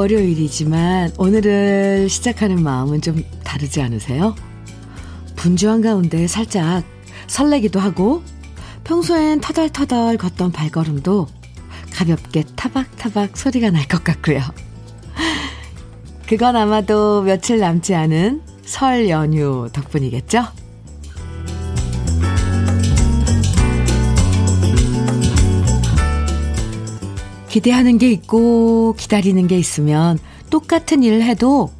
월요일이지만 오늘을 시작하는 마음은 좀 다르지 않으세요? 분주한 가운데 살짝 설레기도 하고 평소엔 터덜터덜 걷던 발걸음도 가볍게 타박타박 소리가 날 것 같고요. 그건 아마도 며칠 남지 않은 설 연휴 덕분이겠죠? 기대하는 게 있고 기다리는 게 있으면 똑같은 일을 해도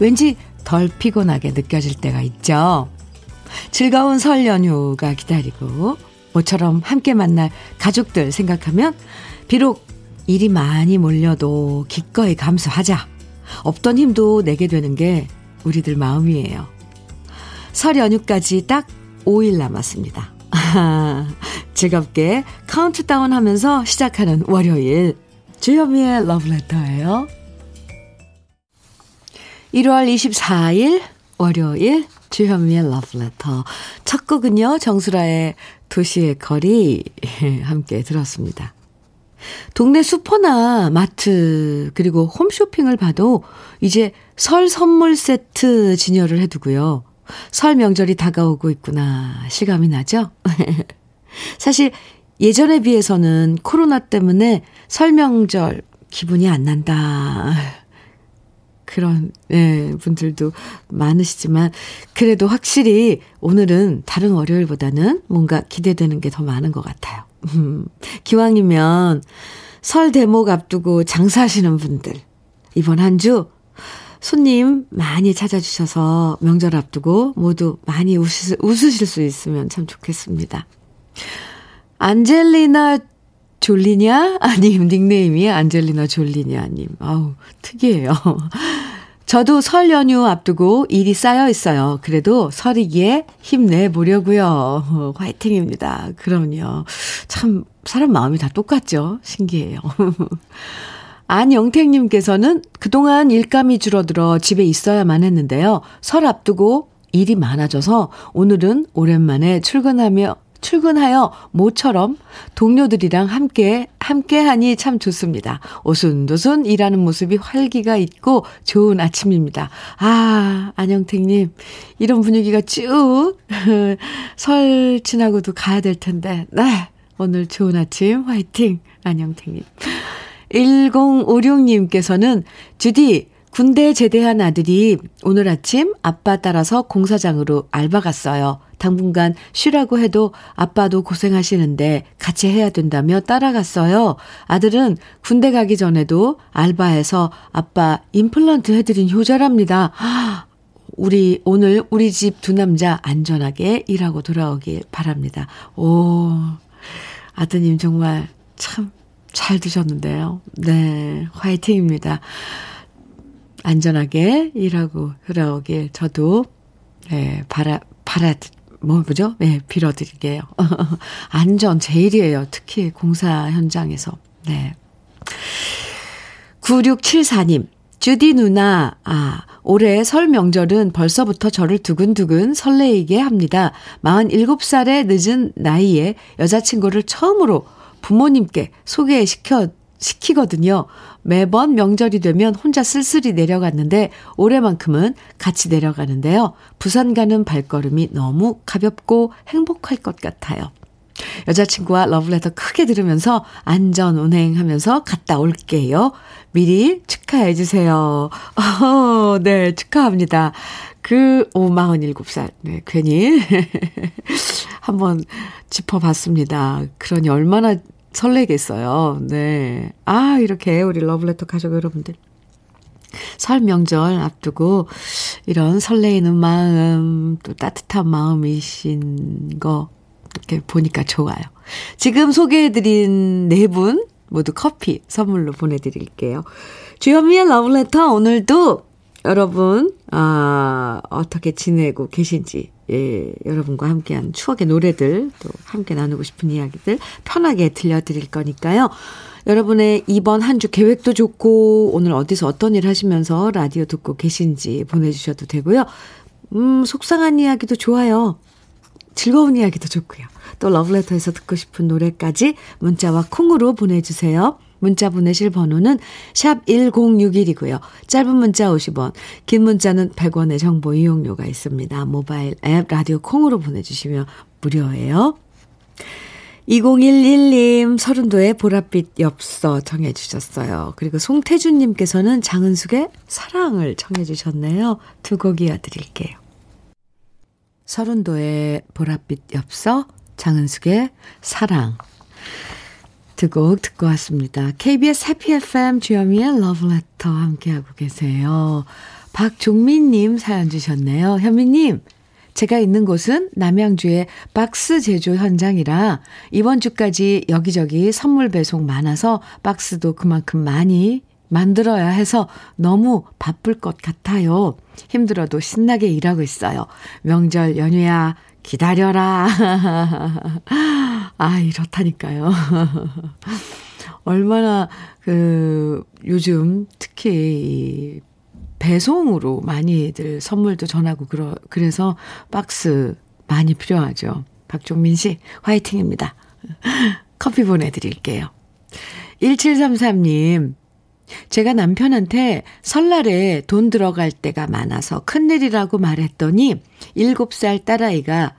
왠지 덜 피곤하게 느껴질 때가 있죠. 즐거운 설 연휴가 기다리고 모처럼 함께 만날 가족들 생각하면 비록 일이 많이 몰려도 기꺼이 감수하자. 없던 힘도 내게 되는 게 우리들 마음이에요. 설 연휴까지 딱 5일 남았습니다. 즐겁게 카운트다운 하면서 시작하는 월요일. 주현미의 러브레터예요. 1월 24일 월요일 주현미의 러브레터. 첫 곡은요. 정수라의 도시의 거리 함께 들었습니다. 동네 슈퍼나 마트 그리고 홈쇼핑을 봐도 이제 설 선물 세트 진열을 해두고요. 설 명절이 다가오고 있구나 실감이 나죠? 사실 예전에 비해서는 코로나 때문에 설 명절 기분이 안 난다. 그런 예, 분들도 많으시지만 그래도 확실히 오늘은 다른 월요일보다는 뭔가 기대되는 게 더 많은 것 같아요. 음, 기왕이면 설 대목 앞두고 장사하시는 분들 이번 한 주 손님 많이 찾아주셔서 명절 앞두고 모두 많이 웃으, 웃으실 수 있으면 참 좋겠습니다. 안젤리나 졸리냐? 아님, 닉네임이 안젤리나 졸리냐님. 아우, 특이해요. 저도 설 연휴 앞두고 일이 쌓여 있어요. 그래도 설이기에 힘내보려고요. 화이팅입니다. 그럼요. 참, 사람 마음이 다 똑같죠? 신기해요. 안영택님께서는 그동안 일감이 줄어들어 집에 있어야만 했는데요. 설 앞두고 일이 많아져서 오늘은 오랜만에 출근하며 출근하여 모처럼 동료들이랑 함께, 함께 하니 참 좋습니다. 오순도순 일하는 모습이 활기가 있고 좋은 아침입니다. 아, 안영택님, 이런 분위기가 쭉, 설 지나고도 가야 될 텐데, 네. 오늘 좋은 아침, 화이팅! 안영택님. 1056님께서는, 주디, 군대 제대한 아들이 오늘 아침 아빠 따라서 공사장으로 알바 갔어요. 당분간 쉬라고 해도 아빠도 고생하시는데 같이 해야 된다며 따라갔어요. 아들은 군대 가기 전에도 알바해서 아빠 임플란트 해드린 효자랍니다. 우리 오늘 우리 집 두 남자 안전하게 일하고 돌아오길 바랍니다. 오, 아드님 정말 참잘 두셨는데요. 네, 화이팅입니다. 안전하게 일하고 돌아오길 저도 네, 바라 바라 뭐 뭐죠? 네, 빌어드릴게요. 안전 제일이에요. 특히 공사 현장에서. 네. 9674님. 주디 누나, 아, 올해 설 명절은 벌써부터 저를 두근두근 설레이게 합니다. 47살의 늦은 나이에 여자친구를 처음으로 부모님께 소개시켜 시키거든요. 매번 명절이 되면 혼자 쓸쓸히 내려갔는데 올해만큼은 같이 내려가는데요. 부산 가는 발걸음이 너무 가볍고 행복할 것 같아요. 여자친구와 러브레터 크게 들으면서 안전 운행하면서 갔다 올게요. 미리 축하해 주세요. 어, 네, 축하합니다. 그, 오, 47살. 네, 괜히 한번 짚어봤습니다. 그러니 얼마나 설레겠어요. 네. 아, 이렇게 우리 러블레터 가족 여러분들. 설 명절 앞두고 이런 설레이는 마음, 또 따뜻한 마음이신 거 이렇게 보니까 좋아요. 지금 소개해드린 네 분 모두 커피 선물로 보내드릴게요. 주현미의 러블레터 오늘도 여러분, 아, 어떻게 지내고 계신지 예, 여러분과 함께한 추억의 노래들, 또 함께 나누고 싶은 이야기들 편하게 들려드릴 거니까요. 여러분의 이번 한 주 계획도 좋고, 오늘 어디서 어떤 일 하시면서 라디오 듣고 계신지 보내주셔도 되고요. 음, 속상한 이야기도 좋아요. 즐거운 이야기도 좋고요. 또 러브레터에서 듣고 싶은 노래까지 문자와 콩으로 보내주세요. 문자 보내실 번호는 샵 1061이고요. 짧은 문자 50원, 긴 문자는 100원의 정보 이용료가 있습니다. 모바일 앱 라디오 콩으로 보내주시면 무료예요. 2011님 서른도의 보랏빛 엽서 청해 주셨어요. 그리고 송태준 님께서는 장은숙의 사랑을 청해 주셨네요. 두 곡 이어 드릴게요. 서른도의 보랏빛 엽서, 장은숙의 사랑 두 곡 듣고 왔습니다. KBS 해피 FM 주현미의 러브레터 함께하고 계세요. 박종민님 사연 주셨네요. 현미님 제가 있는 곳은 남양주의 박스 제조 현장이라 이번 주까지 여기저기 선물 배송 많아서 박스도 그만큼 많이 만들어야 해서 너무 바쁠 것 같아요. 힘들어도 신나게 일하고 있어요. 명절 연휴야 기다려라. 아, 이렇다니까요. 얼마나 그 요즘 특히 배송으로 많이들 선물도 전하고 그러, 그래서 박스 많이 필요하죠. 박종민 씨, 화이팅입니다. 커피 보내드릴게요. 1733님, 제가 남편한테 설날에 돈 들어갈 때가 많아서 큰일이라고 말했더니 7살 딸아이가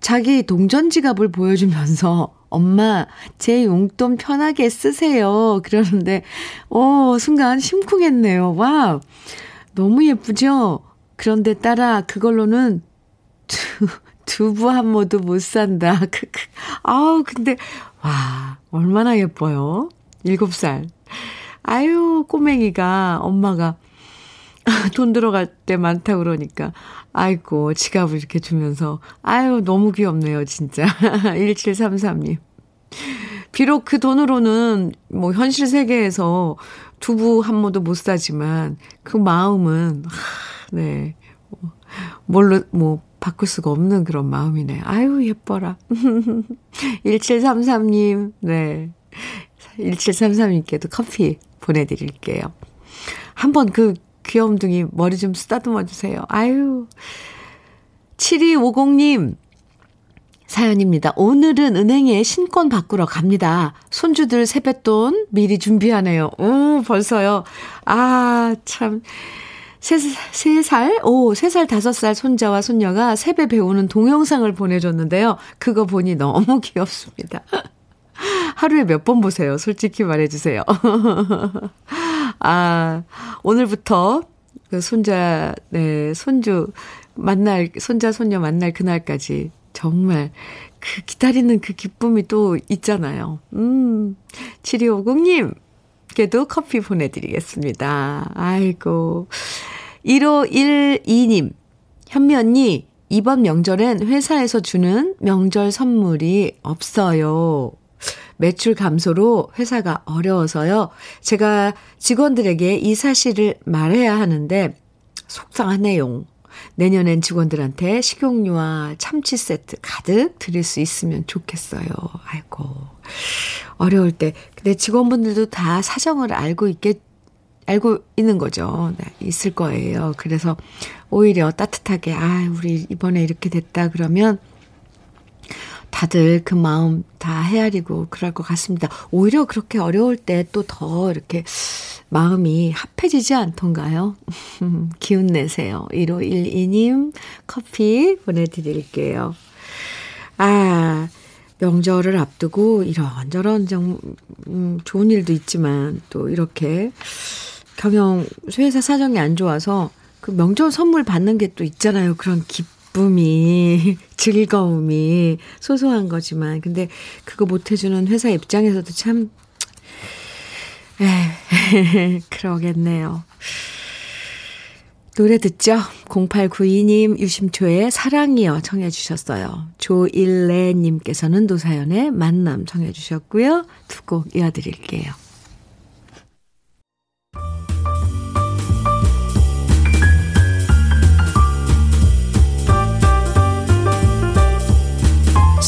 자기 동전 지갑을 보여주면서 엄마, 제 용돈 편하게 쓰세요. 그러는데, 어, 순간 심쿵했네요. 와, 너무 예쁘죠? 그런데 따라 그걸로는 두, 두부 한 모도 못 산다. 아우, 근데, 와, 얼마나 예뻐요. 일곱 살. 아유, 꼬맹이가, 엄마가 돈 들어갈 때 많다 그러니까, 아이고, 지갑을 이렇게 주면서, 아유, 너무 귀엽네요, 진짜. 1733님. 비록 그 돈으로는 뭐 현실 세계에서 두부 한 모도 못 사지만 그 마음은, 네. 뭘로, 뭐, 바꿀 수가 없는 그런 마음이네. 아유, 예뻐라. 1733님, 네. 1733님께도 커피 보내드릴게요. 한번 그 귀염둥이 머리 좀 쓰다듬어 주세요. 아유. 7250님, 사연입니다. 오늘은 은행에 신권 바꾸러 갑니다. 손주들 세뱃돈 미리 준비하네요. 오, 벌써요. 아, 참. 세, 세 살? 오, 세 살, 다섯 살 손자와 손녀가 세배 배우는 동영상을 보내줬는데요. 그거 보니 너무 귀엽습니다. 하루에 몇 번 보세요? 솔직히 말해주세요. 아, 오늘부터 그 손자, 네, 손주 만날, 손자, 손녀 만날 그날까지 정말 그 기다리는 그 기쁨이 또 있잖아요. 음, 7250님, 께도 커피 보내드리겠습니다. 아이고. 1512님, 현미 언니, 이번 명절엔 회사에서 주는 명절 선물이 없어요. 매출 감소로 회사가 어려워서요. 제가 직원들에게 이 사실을 말해야 하는데 속상하네요. 내년엔 직원들한테 식용유와 참치 세트 가득 드릴 수 있으면 좋겠어요. 아이고. 어려울 때. 근데 직원분들도 다 사정을 알고 있겠, 알고 있는 거죠. 네, 있을 거예요. 그래서 오히려 따뜻하게, 아, 우리 이번에 이렇게 됐다 그러면 다들 그 마음 다 헤아리고 그럴 것 같습니다. 오히려 그렇게 어려울 때 또 더 이렇게 마음이 합해지지 않던가요? 기운 내세요. 1512님 커피 보내드릴게요. 아, 명절을 앞두고 이런저런 좀, 음, 좋은 일도 있지만 또 이렇게 경영, 회사 사정이 안 좋아서 그 명절 선물 받는 게 또 있잖아요. 그런 기쁨 이, 즐거움이 소소한 거지만. 근데 그거 못 해주는 회사 입장에서도 참 에, 그러겠네요. 노래 듣죠? 0892님 유심초의 사랑이여 청해 주셨어요. 조일레님께서는 노사연의 만남 청해 주셨고요. 두 곡 이어드릴게요.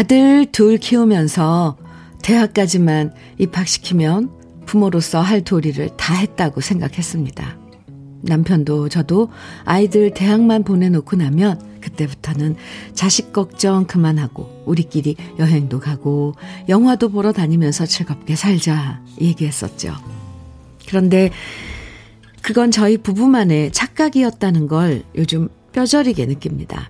아들 둘 키우면서 대학까지만 입학시키면 부모로서 할 도리를 다 했다고 생각했습니다. 남편도 저도 아이들 대학만 보내놓고 나면 그때부터는 자식 걱정 그만하고 우리끼리 여행도 가고 영화도 보러 다니면서 즐겁게 살자 얘기했었죠. 그런데 그건 저희 부부만의 착각이었다는 걸 요즘 뼈저리게 느낍니다.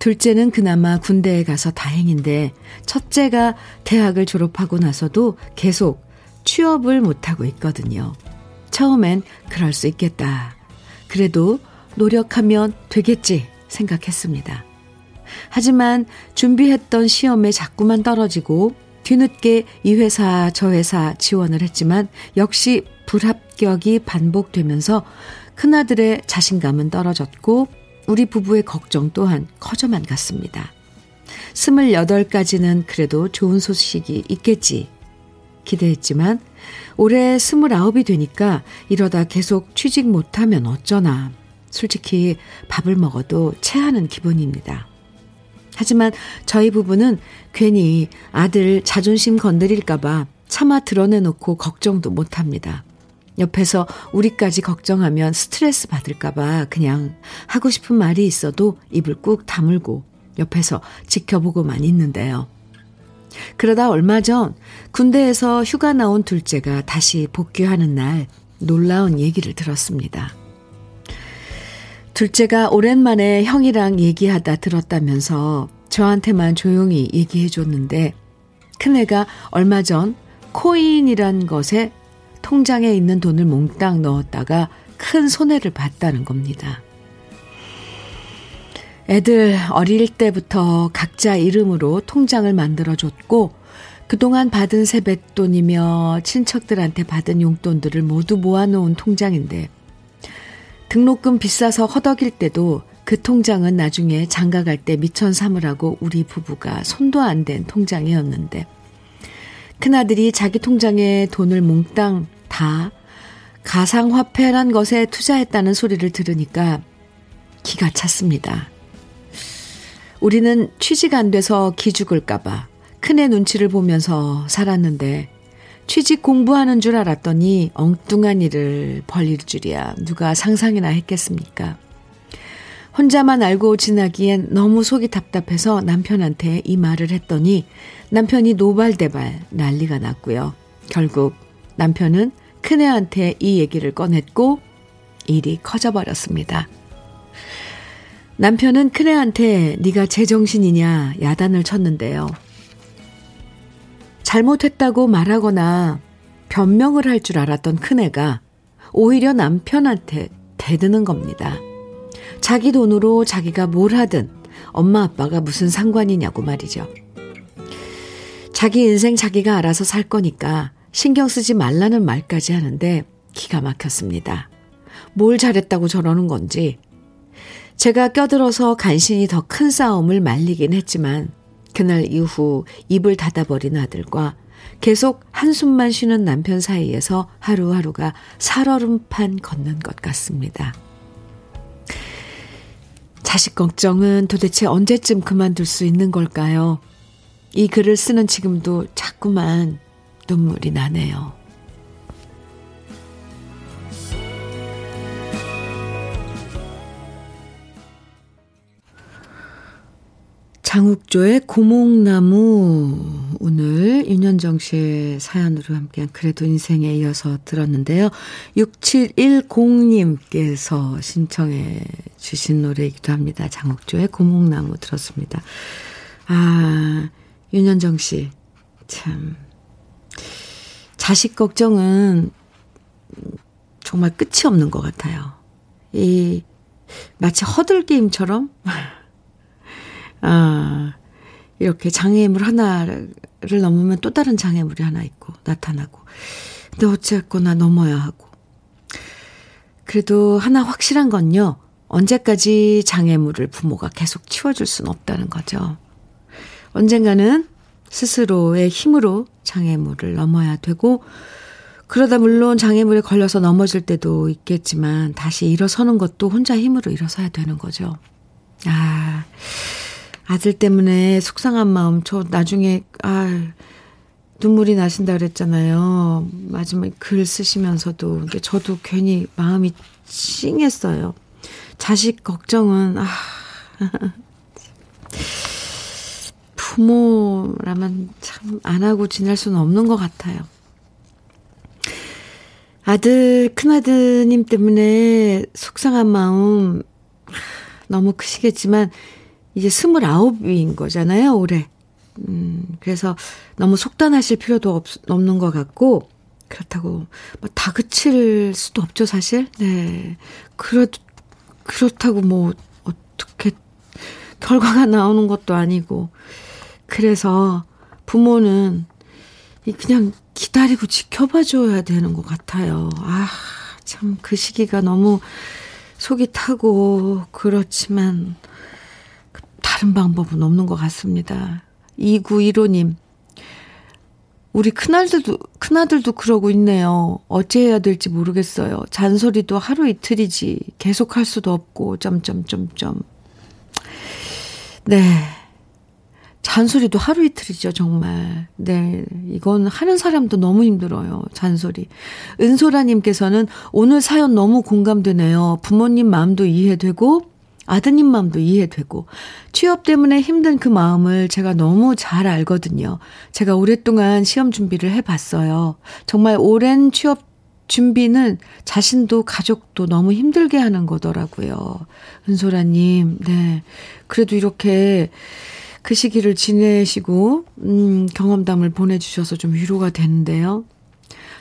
둘째는 그나마 군대에 가서 다행인데 첫째가 대학을 졸업하고 나서도 계속 취업을 못하고 있거든요. 처음엔 그럴 수 있겠다. 그래도 노력하면 되겠지 생각했습니다. 하지만 준비했던 시험에 자꾸만 떨어지고 뒤늦게 이 회사 저 회사 지원을 했지만 역시 불합격이 반복되면서 큰아들의 자신감은 떨어졌고 우리 부부의 걱정 또한 커져만 갔습니다. 28까지는 그래도 좋은 소식이 있겠지 기대했지만 올해 29이 되니까 이러다 계속 취직 못하면 어쩌나 솔직히 밥을 먹어도 체하는 기분입니다. 하지만 저희 부부는 괜히 아들 자존심 건드릴까봐 차마 드러내놓고 걱정도 못합니다. 옆에서 우리까지 걱정하면 스트레스 받을까봐 그냥 하고 싶은 말이 있어도 입을 꾹 다물고 옆에서 지켜보고만 있는데요. 그러다 얼마 전 군대에서 휴가 나온 둘째가 다시 복귀하는 날 놀라운 얘기를 들었습니다. 둘째가 오랜만에 형이랑 얘기하다 들었다면서 저한테만 조용히 얘기해 줬는데 큰애가 얼마 전 코인이란 것에 통장에 있는 돈을 몽땅 넣었다가 큰 손해를 봤다는 겁니다. 애들 어릴 때부터 각자 이름으로 통장을 만들어줬고 그동안 받은 세뱃돈이며 친척들한테 받은 용돈들을 모두 모아놓은 통장인데 등록금 비싸서 허덕일 때도 그 통장은 나중에 장가 갈 때 미천 삼으라고 우리 부부가 손도 안 댄 통장이었는데 큰아들이 자기 통장에 돈을 몽땅 다 가상화폐란 것에 투자했다는 소리를 들으니까 기가 찼습니다. 우리는 취직 안 돼서 기죽을까봐 큰애 눈치를 보면서 살았는데 취직 공부하는 줄 알았더니 엉뚱한 일을 벌릴 줄이야 누가 상상이나 했겠습니까? 혼자만 알고 지나기엔 너무 속이 답답해서 남편한테 이 말을 했더니 남편이 노발대발 난리가 났고요. 결국 남편은 큰애한테 이 얘기를 꺼냈고 일이 커져버렸습니다. 남편은 큰애한테 네가 제정신이냐 야단을 쳤는데요. 잘못했다고 말하거나 변명을 할 줄 알았던 큰애가 오히려 남편한테 대드는 겁니다. 자기 돈으로 자기가 뭘 하든 엄마 아빠가 무슨 상관이냐고 말이죠. 자기 인생 자기가 알아서 살 거니까 신경 쓰지 말라는 말까지 하는데 기가 막혔습니다. 뭘 잘했다고 저러는 건지. 제가 껴들어서 간신히 더 큰 싸움을 말리긴 했지만 그날 이후 입을 닫아버린 아들과 계속 한숨만 쉬는 남편 사이에서 하루하루가 살얼음판 걷는 것 같습니다. 자식 걱정은 도대체 언제쯤 그만둘 수 있는 걸까요? 이 글을 쓰는 지금도 자꾸만 눈물이 나네요. 장욱조의 고목나무 오늘 윤현정 씨의 사연으로 함께한 그래도 인생에 이어서 들었는데요. 6710님께서 신청해 주신 노래이기도 합니다. 장욱조의 고목나무 들었습니다. 아, 윤현정 씨. 참. 자식 걱정은 정말 끝이 없는 것 같아요. 이, 마치 허들 게임처럼 아, 이렇게 장애물 하나를 넘으면 또 다른 장애물이 하나 있고 나타나고. 근데 어쨌거나 넘어야 하고. 그래도 하나 확실한 건요. 언제까지 장애물을 부모가 계속 치워줄 수는 없다는 거죠. 언젠가는 스스로의 힘으로 장애물을 넘어야 되고, 그러다 물론 장애물에 걸려서 넘어질 때도 있겠지만, 다시 일어서는 것도 혼자 힘으로 일어서야 되는 거죠. 아, 아들 때문에 속상한 마음, 저 나중에, 아, 눈물이 나신다 그랬잖아요. 마지막에 글 쓰시면서도. 근데 저도 괜히 마음이 찡했어요. 자식 걱정은, 아, 부모라면 참 안 하고 지낼 수는 없는 것 같아요. 아들, 큰아드님 때문에 속상한 마음 너무 크시겠지만, 이제 스물아홉인 거잖아요, 올해. 음, 그래서 너무 속단하실 필요도 없, 없는 것 같고, 그렇다고, 뭐, 다그칠 수도 없죠, 사실. 네. 그렇, 그렇다고 뭐, 어떻게, 결과가 나오는 것도 아니고. 그래서 부모는 그냥 기다리고 지켜봐줘야 되는 것 같아요. 아, 참, 그 시기가 너무 속이 타고, 그렇지만, 다른 방법은 없는 것 같습니다. 2915님, 우리 큰아들도, 큰아들도 그러고 있네요. 어찌 해야 될지 모르겠어요. 잔소리도 하루 이틀이지. 계속 할 수도 없고, 점점점점. 네. 잔소리도 하루 이틀이죠, 정말. 네. 이건 하는 사람도 너무 힘들어요, 잔소리. 은소라님께서는 오늘 사연 너무 공감되네요. 부모님 마음도 이해되고, 아드님 마음도 이해되고 취업 때문에 힘든 그 마음을 제가 너무 잘 알거든요. 제가 오랫동안 시험 준비를 해봤어요. 정말 오랜 취업 준비는 자신도 가족도 너무 힘들게 하는 거더라고요. 은소라님, 네. 그래도 이렇게 그 시기를 지내시고, 음, 경험담을 보내주셔서 좀 위로가 되는데요.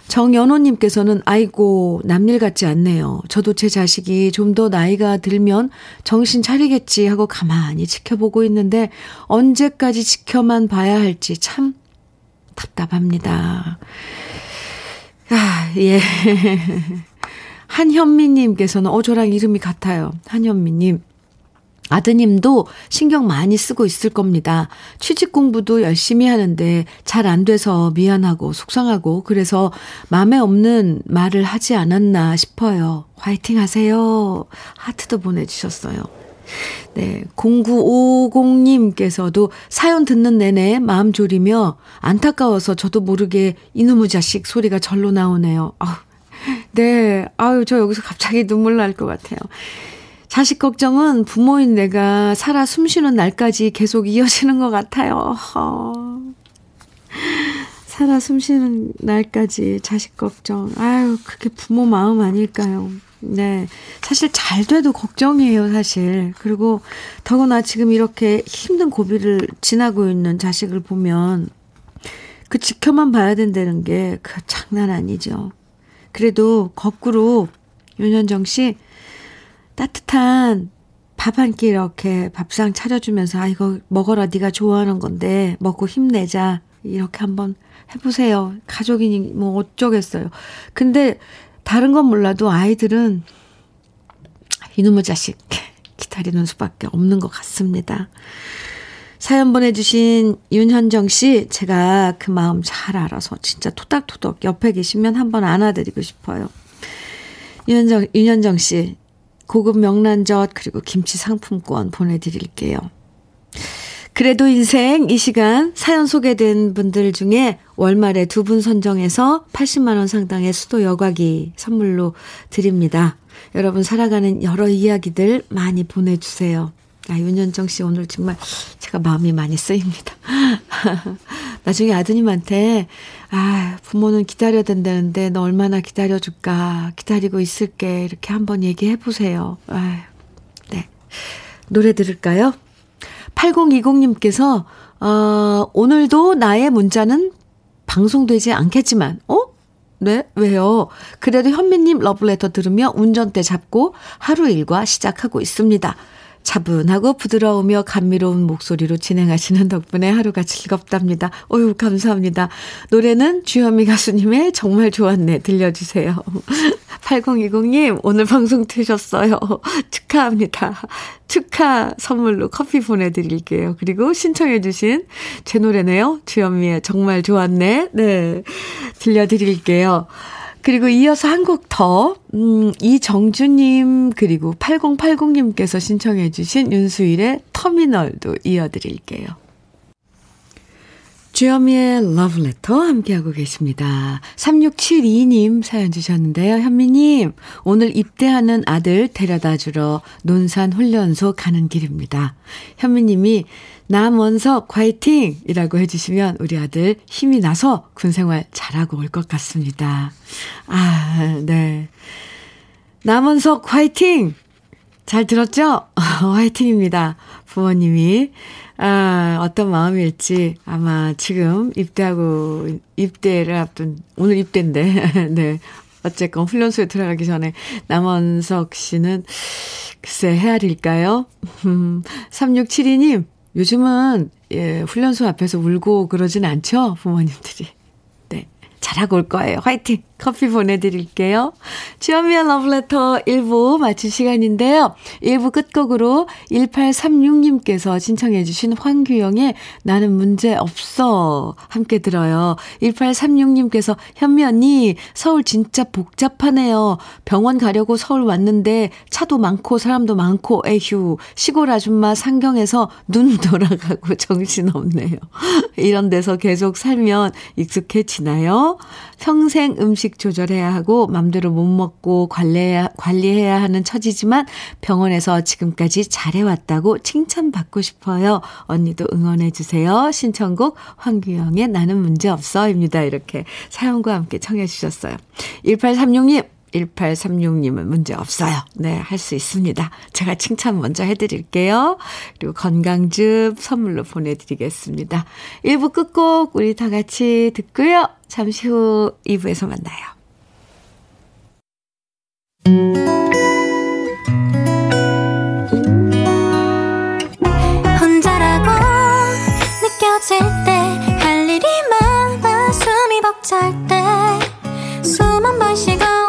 정연호님께서는 아이고 남일 같지 않네요. 저도 제 자식이 좀 더 나이가 들면 정신 차리겠지 하고 가만히 지켜보고 있는데 언제까지 지켜만 봐야 할지 참 답답합니다. 아, 예. 한현미님께서는 어 저랑 이름이 같아요. 한현미님. 아드님도 신경 많이 쓰고 있을 겁니다. 취직 공부도 열심히 하는데 잘 안 돼서 미안하고 속상하고 그래서 마음에 없는 말을 하지 않았나 싶어요. 화이팅 하세요. 하트도 보내주셨어요. 네. 0950님께서도 사연 듣는 내내 마음 졸이며 안타까워서 저도 모르게 이놈의 자식 소리가 절로 나오네요. 아우, 네. 아유, 저 여기서 갑자기 눈물 날 것 같아요. 자식 걱정은 부모인 내가 살아 숨쉬는 날까지 계속 이어지는 것 같아요. 어. 살아 숨쉬는 날까지 자식 걱정. 아유, 그게 부모 마음 아닐까요? 네. 사실 잘 돼도 걱정이에요, 사실. 그리고 더구나 지금 이렇게 힘든 고비를 지나고 있는 자식을 보면 그 지켜만 봐야 된다는 게 그 장난 아니죠. 그래도 거꾸로 윤현정 씨 따뜻한 밥 한 끼 이렇게 밥상 차려주면서 아 이거 먹어라 네가 좋아하는 건데 먹고 힘내자 이렇게 한번 해보세요. 가족이니 뭐 어쩌겠어요. 근데 다른 건 몰라도 아이들은 이놈의 자식 기다리는 수밖에 없는 것 같습니다. 사연 보내주신 윤현정 씨, 제가 그 마음 잘 알아서 진짜 토닥토닥 옆에 계시면 한번 안아드리고 싶어요. 윤현정, 윤현정 씨, 고급 명란젓 그리고 김치 상품권 보내드릴게요. 그래도 인생 이 시간 사연 소개된 분들 중에 월말에 두 분 선정해서 80만원 상당의 수도 여과기 선물로 드립니다. 여러분 살아가는 여러 이야기들 많이 보내주세요. 아, 윤현정 씨 오늘 정말 제가 마음이 많이 쓰입니다. 나중에 아드님한테, 아, 부모는 기다려야 된다는데 너 얼마나 기다려줄까. 기다리고 있을게. 이렇게 한번 얘기해 보세요. 아, 네. 노래 들을까요? 8020님께서, 어, 오늘도 나의 문자는 방송되지 않겠지만, 어? 네? 왜요? 그래도 현미님 러브레터 들으며 운전대 잡고 하루 일과 시작하고 있습니다. 차분하고 부드러우며 감미로운 목소리로 진행하시는 덕분에 하루가 즐겁답니다. 어유 감사합니다. 노래는 주현미 가수님의 정말 좋았네 들려주세요. 8020님 오늘 방송 되셨어요. 축하합니다. 축하 선물로 커피 보내드릴게요. 그리고 신청해 주신 제 노래네요. 주현미의 정말 좋았네. 네 들려드릴게요. 그리고 이어서 한 곡 더, 음, 이정주님, 그리고 8080님께서 신청해주신 윤수일의 터미널도 이어드릴게요. 주여미의 러브레터 함께하고 계십니다. 3672님 사연 주셨는데요. 현미님, 오늘 입대하는 아들 데려다 주러 논산 훈련소 가는 길입니다. 현미님이 남원석 화이팅! 이라고 해주시면 우리 아들 힘이 나서 군생활 잘하고 올 것 같습니다. 아, 네. 남원석 화이팅! 잘 들었죠? 화이팅입니다. 부모님이. 아, 어떤 마음일지 아마 지금 입대하고, 입대를 앞둔, 오늘 입대인데, 네. 어쨌건 훈련소에 들어가기 전에 남원석 씨는 글쎄 헤아릴까요? 3672님, 요즘은 예, 훈련소 앞에서 울고 그러진 않죠? 부모님들이. 네. 잘하고 올 거예요. 화이팅! 커피 보내드릴게요. 주현미의 러브레터 1부 마칠 시간인데요. 1부 끝곡으로 1836님께서 신청해주신 황규영의 나는 문제 없어 함께 들어요. 1836님께서 현미 언니 서울 진짜 복잡하네요. 병원 가려고 서울 왔는데 차도 많고 사람도 많고 에휴 시골 아줌마 상경에서 눈 돌아가고 정신없네요. 이런 데서 계속 살면 익숙해지나요? 평생 음식 조절해야 하고 맘대로 못 먹고 관리해야, 관리해야 하는 처지지만 병원에서 지금까지 잘해왔다고 칭찬받고 싶어요. 언니도 응원해 주세요. 신청곡 황규영의 나는 문제없어입니다. 이렇게 사연과 함께 청해 주셨어요. 1836님 1836님은 문제 없어요. 네, 할 수 있습니다. 제가 칭찬 먼저 해드릴게요. 그리고 건강즙 선물로 보내드리겠습니다. 1부 끝곡 우리 다 같이 듣고요. 잠시 후 2부에서 만나요. 혼자라고 느껴질 때할 일이 많아 숨이 벅찰 때숨한 번 쉬고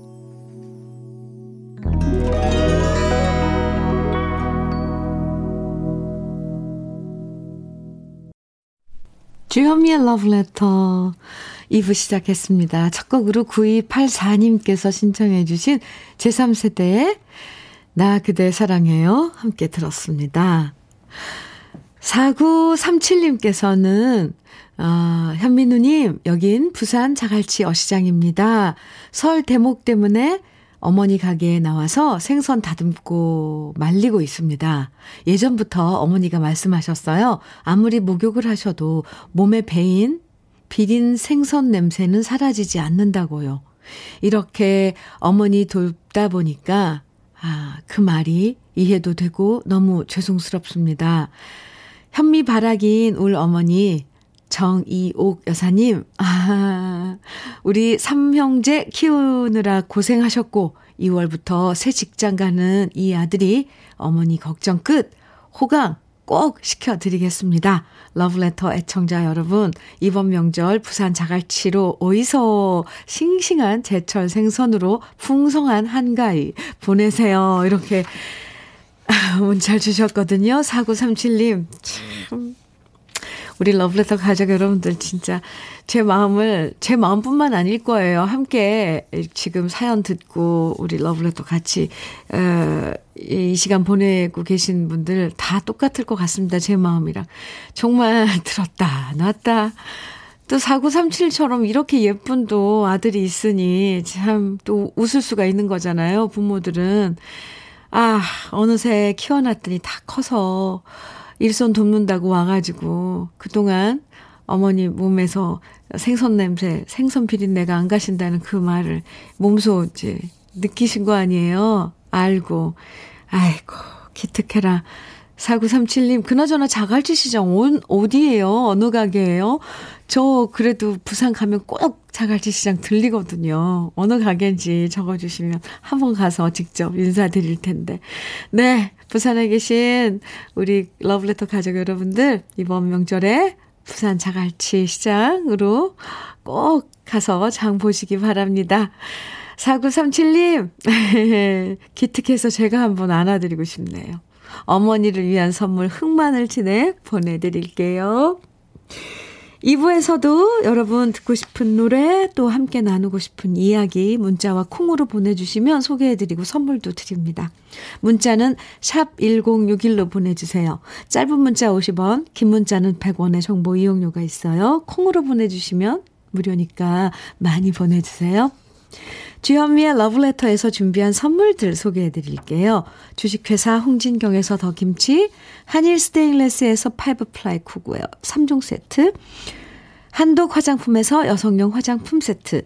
주현미의 러브레터 2부 시작했습니다. 첫 곡으로 9284님께서 신청해 주신 제3세대의 나 그대 사랑해요 함께 들었습니다. 4937님께서는 아, 현민우님, 여긴 부산 자갈치 어시장입니다. 설 대목 때문에 어머니 가게에 나와서 생선 다듬고 말리고 있습니다. 예전부터 어머니가 말씀하셨어요. 아무리 목욕을 하셔도 몸에 배인 비린 생선 냄새는 사라지지 않는다고요. 이렇게 어머니 돕다 보니까 아, 그 말이 이해도 되고 너무 죄송스럽습니다. 현미 바라기인 울 어머니 정이옥 여사님, 아, 우리 삼형제 키우느라 고생하셨고, 2월부터 새 직장 가는 이 아들이 어머니 걱정 끝, 호강 꼭 시켜드리겠습니다. 러브레터 애청자 여러분, 이번 명절 부산 자갈치로 오이소 싱싱한 제철 생선으로 풍성한 한가위 보내세요. 이렇게 문자 주셨거든요. 4937님. 참. 우리 러브레터 가족 여러분들 진짜 제 마음을 제 마음뿐만 아닐 거예요. 함께 지금 사연 듣고 우리 러브레터 같이 어, 이 시간 보내고 계신 분들 다 똑같을 것 같습니다. 제 마음이랑 정말 들었다 놨다. 또 4937처럼 이렇게 예쁜 또 아들이 있으니 참 또 웃을 수가 있는 거잖아요. 부모들은. 아, 어느새 키워놨더니 다 커서 일손 돕는다고 와가지고 그동안 어머니 몸에서 생선 냄새, 생선 비린내가 안 가신다는 그 말을 몸소 이제 느끼신 거 아니에요? 알고. 아이고, 기특해라. 4937님, 그나저나 자갈치 시장 온, 어디예요? 어느 가게예요? 저 그래도 부산 가면 꼭 자갈치 시장 들리거든요. 어느 가게인지 적어주시면 한번 가서 직접 인사드릴 텐데. 네, 부산에 계신 우리 러브레터 가족 여러분들, 이번 명절에 부산 자갈치 시장으로 꼭 가서 장 보시기 바랍니다. 4937님, 기특해서 제가 한번 안아드리고 싶네요. 어머니를 위한 선물 흑마늘 진액 보내드릴게요. 2부에서도 여러분 듣고 싶은 노래 또 함께 나누고 싶은 이야기 문자와 콩으로 보내주시면 소개해드리고 선물도 드립니다. 문자는 샵 1061로 보내주세요. 짧은 문자 50원, 긴 문자는 100원의 정보 이용료가 있어요. 콩으로 보내주시면 무료니까 많이 보내주세요. 주현미의 러브레터에서 준비한 선물들 소개해 드릴게요. 주식회사 홍진경에서 더 김치, 한일 스테인레스에서 five ply cookware 3종 세트, 한독 화장품에서 여성용 화장품 세트,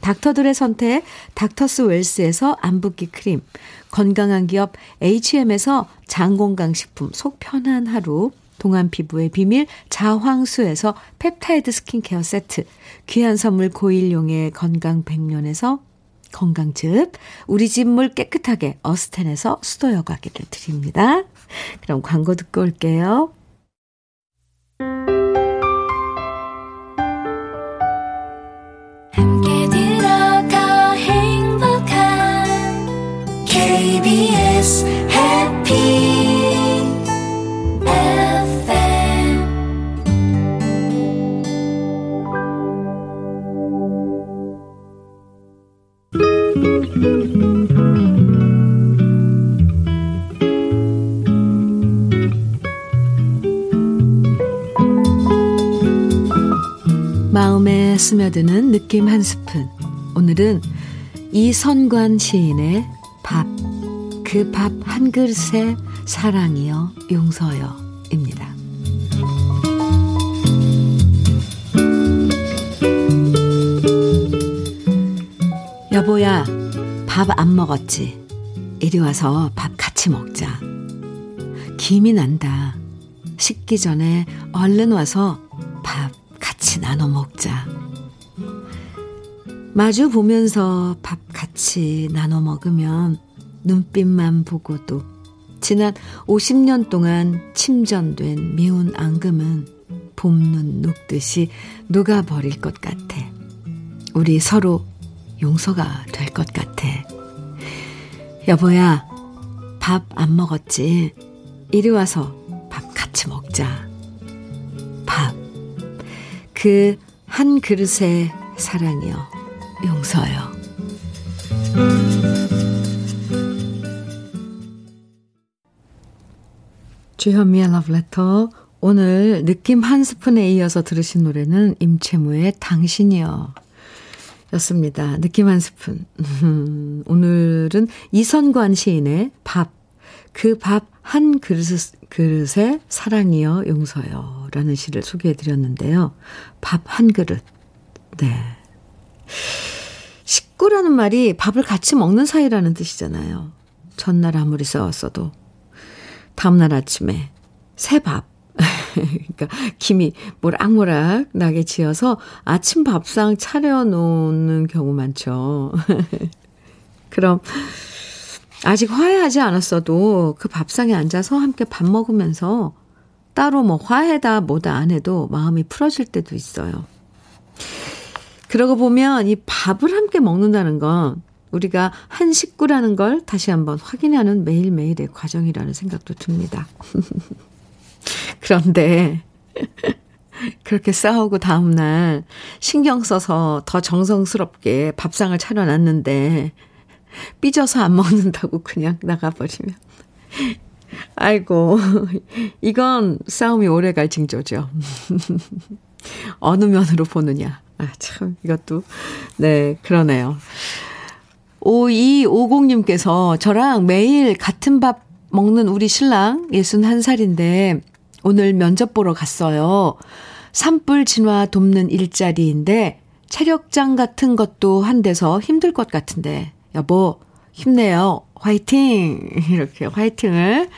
닥터들의 선택 닥터스 웰스에서 안붓기 크림, 건강한 기업 H&M에서 장건강 식품 속 편한 하루, 동안 피부의 비밀 자황수에서 펩타이드 스킨케어 세트, 귀한 선물 고일용의 건강 백년에서 건강즙, 우리 집 물 깨끗하게 어스텐에서 수도 여과기를 드립니다. 그럼 광고 듣고 올게요. 스며드는 느낌 한 스푼. 오늘은 이선관 시인의 밥, 그 밥 한 그릇에 사랑이여 용서여 입니다. 여보야, 밥 안 먹었지? 이리 와서 밥 같이 먹자. 김이 난다. 식기 전에 얼른 와서 밥 같이 나눠 먹자. 마주 보면서 밥 같이 나눠 먹으면 눈빛만 보고도 지난 50년 동안 침전된 미운 앙금은 봄눈 녹듯이 녹아버릴 것 같아. 우리 서로 용서가 될 것 같아. 여보야, 밥 안 먹었지? 이리 와서 밥 같이 먹자. 밥. 그 한 그릇의 사랑이여, 용서요. 주현미의 러브레터. 오늘 느낌 한 스푼에 이어서 들으신 노래는 임채무의 당신이여 였습니다. 느낌 한 스푼. 음, 오늘은 이선관 시인의 밥, 그 밥 한 그릇, 그릇에 사랑이여 용서요. 라는 시를 소개해 드렸는데요. 밥 한 그릇. 네. 식구라는 말이 밥을 같이 먹는 사이라는 뜻이잖아요. 전날 아무리 싸웠어도 다음날 아침에 새 밥, 그러니까 김이 모락모락 나게 지어서 아침 밥상 차려놓는 경우 많죠. 그럼 아직 화해하지 않았어도 그 밥상에 앉아서 함께 밥 먹으면서 따로 뭐 화해다 뭐다 안 해도 마음이 풀어질 때도 있어요. 그러고 보면 이 밥을 함께 먹는다는 건 우리가 한 식구라는 걸 다시 한번 확인하는 매일매일의 과정이라는 생각도 듭니다. 그런데 그렇게 싸우고 다음날 신경 써서 더 정성스럽게 밥상을 차려놨는데 삐져서 안 먹는다고 그냥 나가버리면. 아이고, 이건 싸움이 오래 갈 징조죠. 어느 면으로 보느냐. 아, 참, 이것도, 네, 그러네요. 5250님께서 저랑 매일 같은 밥 먹는 우리 신랑 61살인데 오늘 면접 보러 갔어요. 산불 진화 돕는 일자리인데 체력장 같은 것도 한 데서 힘들 것 같은데 여보 힘내요. 화이팅! 이렇게 화이팅을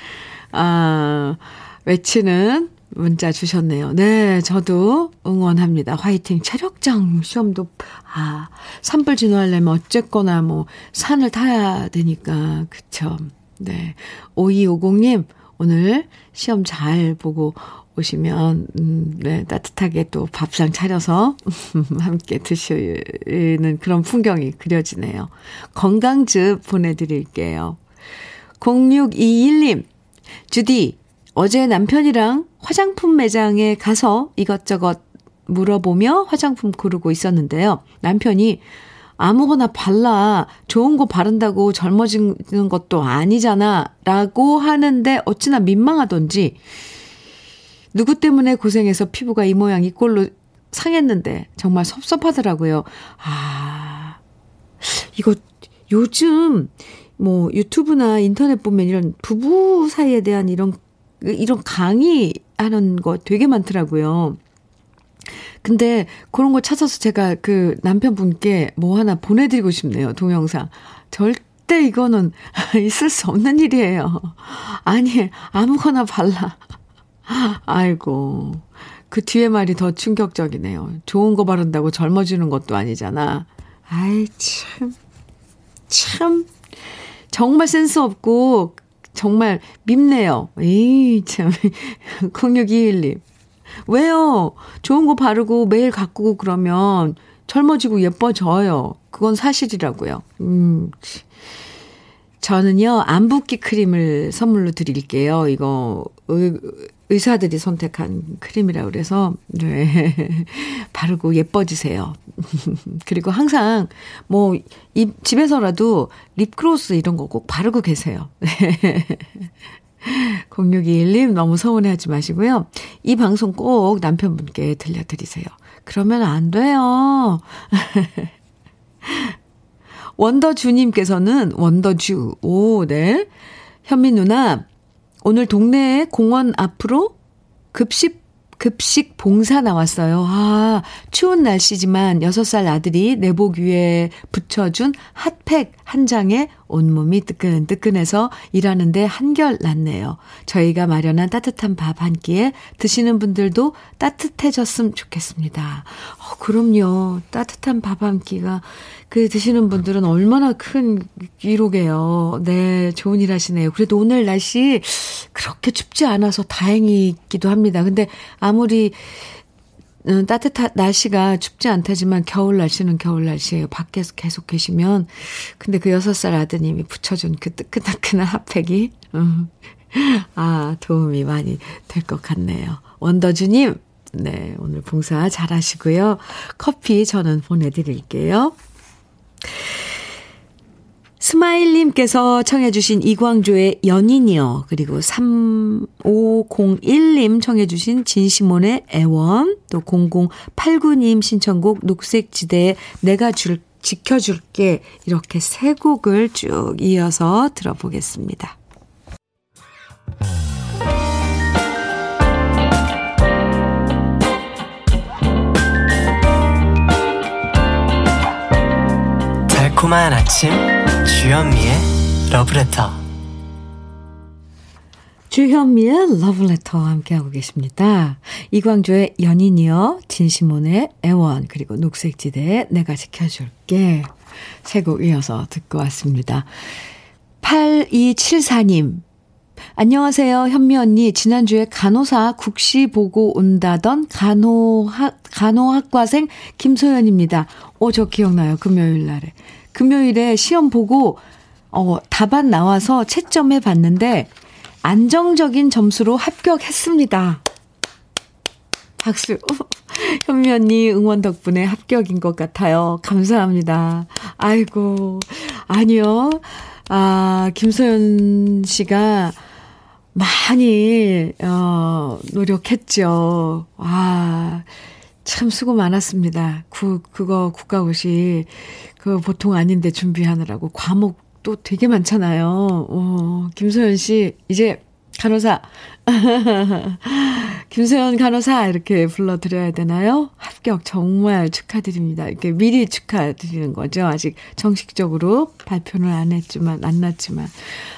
아 외치는 문자 주셨네요. 네, 저도 응원합니다. 화이팅. 체력장 시험도, 아, 산불 진화하려면 어쨌거나 뭐, 산을 타야 되니까, 그쵸. 네. 5250님, 오늘 시험 잘 보고 오시면, 음, 네, 따뜻하게 또 밥상 차려서 함께 드시는 그런 풍경이 그려지네요. 건강즙 보내드릴게요. 0621님, 주디, 어제 남편이랑 화장품 매장에 가서 이것저것 물어보며 화장품 고르고 있었는데요. 남편이 아무거나 발라 좋은 거 바른다고 젊어지는 것도 아니잖아 라고 하는데 어찌나 민망하던지 누구 때문에 고생해서 피부가 이 모양 이 꼴로 상했는데 정말 섭섭하더라고요. 아, 이거 요즘 뭐 유튜브나 인터넷 보면 이런 부부 사이에 대한 이런 이런 강의하는 거 되게 많더라고요. 근데 그런 거 찾아서 제가 그 남편분께 뭐 하나 보내드리고 싶네요. 동영상. 절대 이거는 있을 수 없는 일이에요. 아니, 아무거나 발라. 아이고. 그 뒤에 말이 더 충격적이네요. 좋은 거 바른다고 젊어지는 것도 아니잖아. 아이, 참. 참. 정말 센스 없고, 정말 밉네요. 에이, 참. 0621님. 왜요? 좋은 거 바르고 매일 가꾸고 그러면 젊어지고 예뻐져요. 그건 사실이라고요. 음. 저는요, 안붓기 크림을 선물로 드릴게요. 이거, 의, 의사들이 선택한 크림이라 그래서, 네. 바르고 예뻐지세요. 그리고 항상, 뭐, 입, 집에서라도 립그로스 이런 거 꼭 바르고 계세요. 0621님 너무 서운해하지 마시고요. 이 방송 꼭 남편분께 들려드리세요. 그러면 안 돼요. 원더주님께서는 원더주 오 네. 현미 누나 오늘 동네 공원 앞으로 급식 급식 봉사 나왔어요. 아, 추운 날씨지만 6살 아들이 내복 위에 붙여준 핫팩 한 장에 온몸이 뜨끈뜨끈해서 일하는데 한결 낫네요. 저희가 마련한 따뜻한 밥 한 끼에 드시는 분들도 따뜻해졌으면 좋겠습니다. 어, 그럼요. 따뜻한 밥 한 끼가 그 드시는 분들은 얼마나 큰 위로게요. 네, 좋은 일 하시네요. 그래도 오늘 날씨 그렇게 춥지 않아서 다행이기도 합니다. 근데 아무리 음, 따뜻한 날씨가 춥지 않다지만 겨울 날씨는 겨울 날씨예요. 밖에서 계속 계시면 근데 그 여섯 살 아드님이 붙여준 그 뜨끈뜨끈한 핫팩이 음, 아 도움이 많이 될 것 같네요. 원더주님 네 오늘 봉사 잘하시고요. 커피 저는 보내드릴게요. 스마일님께서 청해주신 이광조의 연인이요. 그리고 3501님 청해주신 진시몬의 애원. 또 0089님 신청곡 녹색지대의 내가 줄, 지켜줄게. 이렇게 세 곡을 쭉 이어서 들어보겠습니다. 달콤한 아침 주현미의 러브레터 주현미의 러브레터와 함께하고 계십니다. 이광조의 연인이여 진시몬의 애원 그리고 녹색지대의 내가 지켜줄게 세 곡 이어서 듣고 왔습니다. 8274님 안녕하세요, 현미 언니. 지난주에 간호사 국시 보고 온다던 간호학, 간호학과생 김소연입니다. 오, 저 기억나요. 금요일 날에. 금요일에 시험 보고 어, 답안 나와서 채점해 봤는데 안정적인 점수로 합격했습니다. 박수. 현미 언니 응원 덕분에 합격인 것 같아요. 감사합니다. 아이고, 아니요. 아, 김소연 씨가 많이, 어, 노력했죠. 와, 참 수고 많았습니다. 그, 그거 국가고시, 그 보통 아닌데 준비하느라고 과목도 되게 많잖아요. 어, 김소연 씨, 이제 간호사. 김세연 간호사 이렇게 불러드려야 되나요? 합격 정말 축하드립니다. 이렇게 미리 축하드리는 거죠. 아직 정식적으로 발표는 안 했지만, 안 났지만.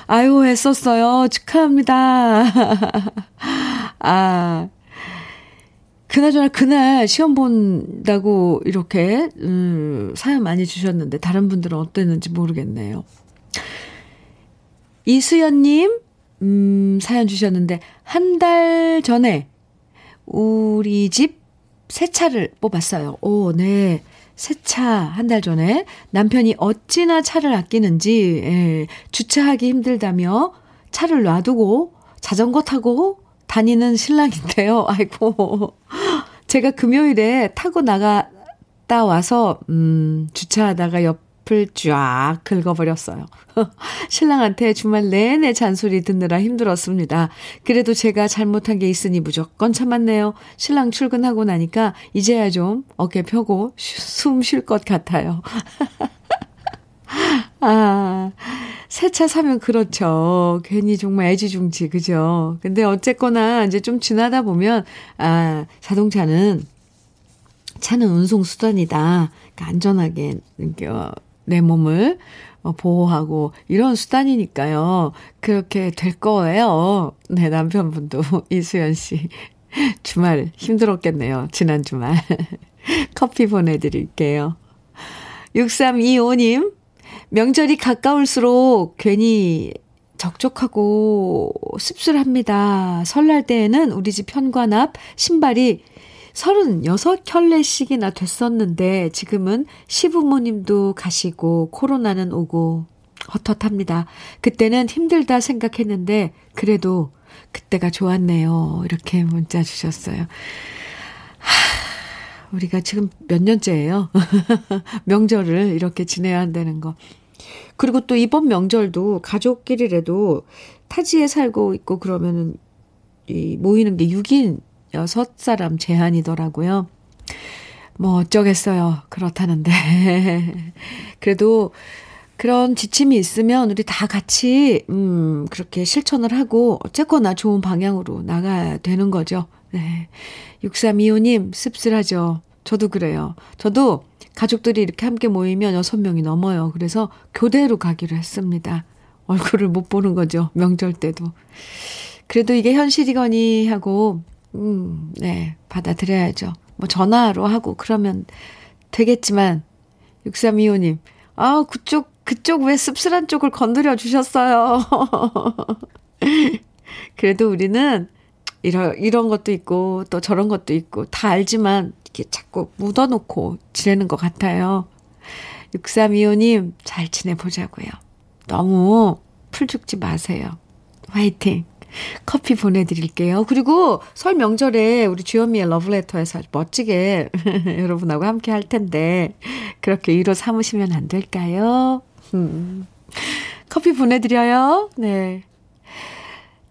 아유, 했었어요. 축하합니다. 아, 그나저나 그날 시험 본다고 이렇게, 음, 사연 많이 주셨는데, 다른 분들은 어땠는지 모르겠네요. 이수연님, 음, 사연 주셨는데, 한 달 전에 우리 집 새 차를 뽑았어요. 오, 네. 새차 한 달 전에 남편이 어찌나 차를 아끼는지, 예, 주차하기 힘들다며 차를 놔두고 자전거 타고 다니는 신랑인데요. 아이고. 제가 금요일에 타고 나갔다 와서, 음, 주차하다가 옆 앞을 쫙 긁어버렸어요. 신랑한테 주말 내내 잔소리 듣느라 힘들었습니다. 그래도 제가 잘못한 게 있으니 무조건 참았네요. 신랑 출근하고 나니까 이제야 좀 어깨 펴고 숨 쉴 것 같아요. 아, 새 차 사면 그렇죠. 괜히 정말 애지중지, 그죠? 근데 어쨌거나 이제 좀 지나다 보면, 아, 자동차는, 차는 운송수단이다. 그러니까 안전하게, 어, 내 몸을 어, 보호하고 이런 수단이니까요. 그렇게 될 거예요. 네, 남편분도 이수연 씨. 주말 힘들었겠네요. 지난 주말. 커피 보내드릴게요. 6325님, 명절이 가까울수록 괜히 적적하고 씁쓸합니다. 설날 때에는 우리 집 현관 앞 신발이 36켤레씩이나 됐었는데 지금은 시부모님도 가시고 코로나는 오고 헛헛합니다. 그때는 힘들다 생각했는데 그래도 그때가 좋았네요. 이렇게 문자 주셨어요. 하, 우리가 지금 몇 년째예요. 명절을 이렇게 지내야 한다는 거. 그리고 또 이번 명절도 가족끼리라도 타지에 살고 있고 그러면은 이 모이는 게 6인 여섯 사람 제한이더라고요. 뭐 어쩌겠어요. 그렇다는데. 그래도 그런 지침이 있으면 우리 다 같이, 음, 그렇게 실천을 하고, 어쨌거나 좋은 방향으로 나가야 되는 거죠. 네. 6325님, 씁쓸하죠. 저도 그래요. 저도 가족들이 이렇게 함께 모이면 여섯 명이 넘어요. 그래서 교대로 가기로 했습니다. 얼굴을 못 보는 거죠. 명절 때도. 그래도 이게 현실이거니 하고 음, 네, 받아들여야죠. 뭐 전화로 하고 그러면 되겠지만 6325님, 아, 그쪽 그쪽 왜 씁쓸한 쪽을 건드려 주셨어요. 그래도 우리는 이런 이런 것도 있고 또 저런 것도 있고 다 알지만 이렇게 자꾸 묻어놓고 지내는 것 같아요. 6325님 잘 지내보자고요. 너무 풀 죽지 마세요. 화이팅! 커피 보내드릴게요. 그리고 설 명절에 우리 주현미의 러브레터에서 멋지게 여러분하고 함께 할 텐데, 그렇게 위로 삼으시면 안 될까요? 음. 커피 보내드려요. 네.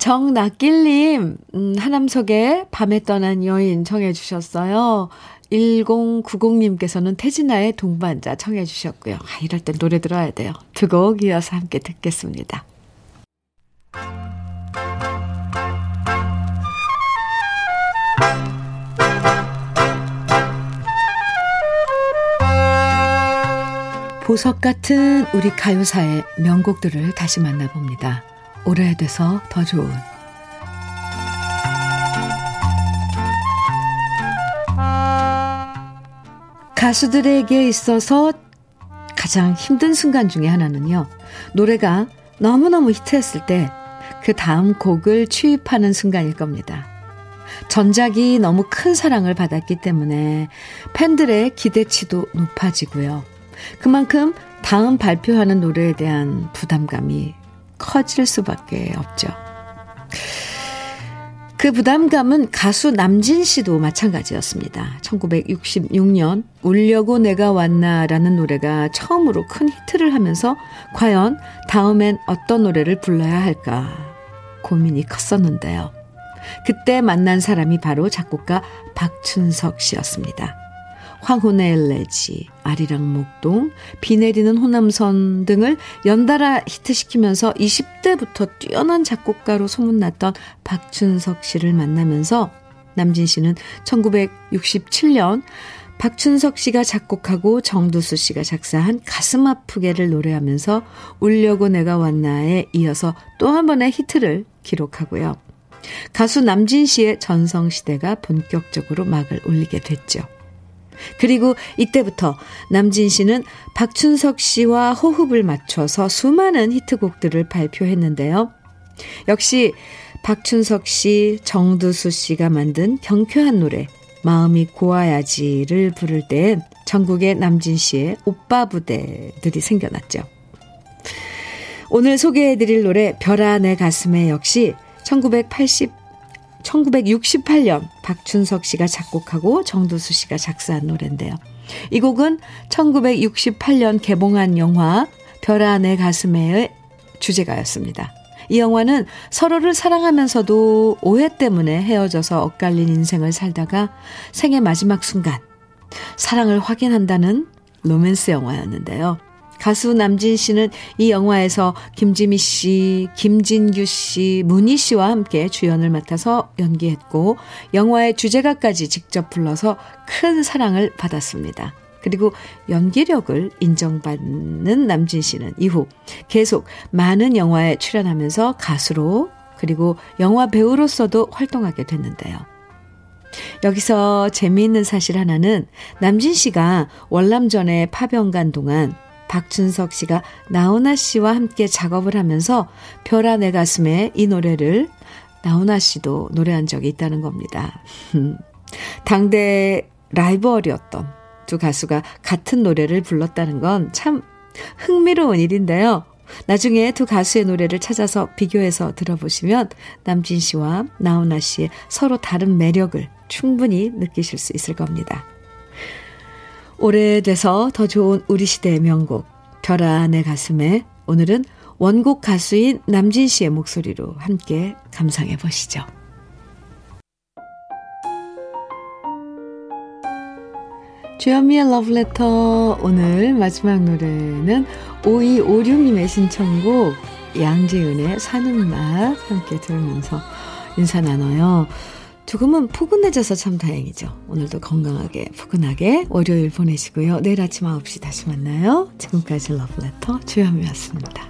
정낙길님, 음, 하남석의 밤에 떠난 여인 청해주셨어요. 1090님께서는 태진아의 동반자 청해주셨고요. 아, 이럴 땐 노래 들어야 돼요. 두 곡 이어서 함께 듣겠습니다. 보석 같은 우리 가요사의 명곡들을 다시 만나봅니다. 오래돼서 더 좋은 가수들에게 있어서 가장 힘든 순간 중에 하나는요. 노래가 너무너무 히트했을 때 그 다음 곡을 취입하는 순간일 겁니다. 전작이 너무 큰 사랑을 받았기 때문에 팬들의 기대치도 높아지고요. 그만큼 다음 발표하는 노래에 대한 부담감이 커질 수밖에 없죠. 그 부담감은 가수 남진 씨도 마찬가지였습니다. 1966년 울려고 내가 왔나라는 노래가 처음으로 큰 히트를 하면서 과연 다음엔 어떤 노래를 불러야 할까 고민이 컸었는데요. 그때 만난 사람이 바로 작곡가 박춘석 씨였습니다. 황혼의 엘레지, 아리랑 목동, 비 내리는 호남선 등을 연달아 히트시키면서 20대부터 뛰어난 작곡가로 소문났던 박춘석 씨를 만나면서 남진 씨는 1967년 박춘석 씨가 작곡하고 정두수 씨가 작사한 가슴 아프게를 노래하면서 울려고 내가 왔나에 이어서 또 한 번의 히트를 기록하고요. 가수 남진 씨의 전성시대가 본격적으로 막을 올리게 됐죠. 그리고 이때부터 남진 씨는 박춘석 씨와 호흡을 맞춰서 수많은 히트곡들을 발표했는데요. 역시 박춘석 씨, 정두수 씨가 만든 경쾌한 노래 마음이 고와야지를 부를 땐 전국의 남진 씨의 오빠 부대들이 생겨났죠. 오늘 소개해드릴 노래 별아 내 가슴에 역시 1980 1968년 박춘석 씨가 작곡하고 정두수 씨가 작사한 노래인데요. 이 곡은 1968년 개봉한 영화 내 가슴에의 주제가였습니다. 이 영화는 서로를 사랑하면서도 오해 때문에 헤어져서 엇갈린 인생을 살다가 생의 마지막 순간 사랑을 확인한다는 로맨스 영화였는데요. 가수 남진 씨는 이 영화에서 김지미 씨, 김진규 씨, 문희 씨와 함께 주연을 맡아서 연기했고 영화의 주제가까지 직접 불러서 큰 사랑을 받았습니다. 그리고 연기력을 인정받는 남진 씨는 이후 계속 많은 영화에 출연하면서 가수로 그리고 영화 배우로서도 활동하게 됐는데요. 여기서 재미있는 사실 하나는 남진 씨가 월남전에 파병 간 동안 박준석 씨가 나훈아 씨와 함께 작업을 하면서 별아 내 가슴에 이 노래를 나훈아 씨도 노래한 적이 있다는 겁니다. 당대 라이벌이었던 두 가수가 같은 노래를 불렀다는 건 참 흥미로운 일인데요. 나중에 두 가수의 노래를 찾아서 비교해서 들어보시면 남진 씨와 나훈아 씨의 서로 다른 매력을 충분히 느끼실 수 있을 겁니다. 오래돼서 더 좋은 우리 시대의 명곡 별아 내 가슴에 오늘은 원곡 가수인 남진 씨의 목소리로 함께 감상해 보시죠. 주현미의 러브레터 오늘 마지막 노래는 5256님의 신청곡 양재은의 사는 맛 함께 들으면서 인사 나눠요. 조금은 포근해져서 참 다행이죠. 오늘도 건강하게, 포근하게 월요일 보내시고요. 내일 아침 9시 다시 만나요. 지금까지 러브레터 주현미였습니다.